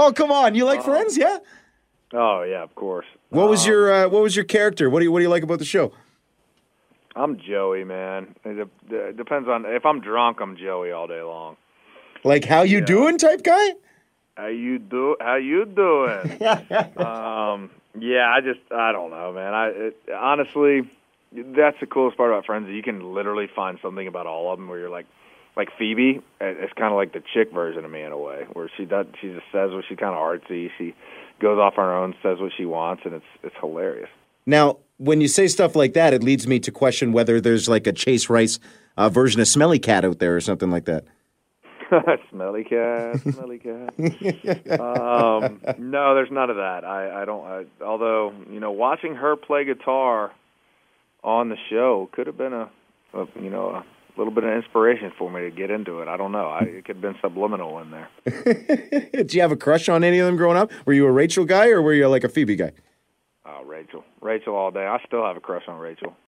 Oh come on, you like Friends? Yeah. Oh yeah, of course. What was Um, your uh, What was your character? What do you What do you like about the show? I'm Joey, man. It, it depends on if I'm drunk. I'm Joey all day long. Like how you Yeah. doing type guy? How you do? How you doing? um, yeah, I just I don't know, man. I it, honestly, that's the coolest part about Friends. You can literally find something about all of them where you're like, like Phoebe. It's kind of like the chick version of me in a way, where she does she just says what she kind of artsy. She goes off on her own, says what she wants, and it's it's hilarious. Now, when you say stuff like that, it leads me to question whether there's like a Chase Rice uh, version of Smelly Cat out there or something like that. smelly cat, smelly cat. um, no, there's none of that. I, I don't. I, although you know, watching her play guitar on the show could have been a, a you know a little bit of inspiration for me to get into it. I don't know. I, it could have been subliminal in there. Did you have a crush on any of them growing up? Were you a Rachel guy or were you like a Phoebe guy? Oh, Rachel, Rachel all day. I still have a crush on Rachel.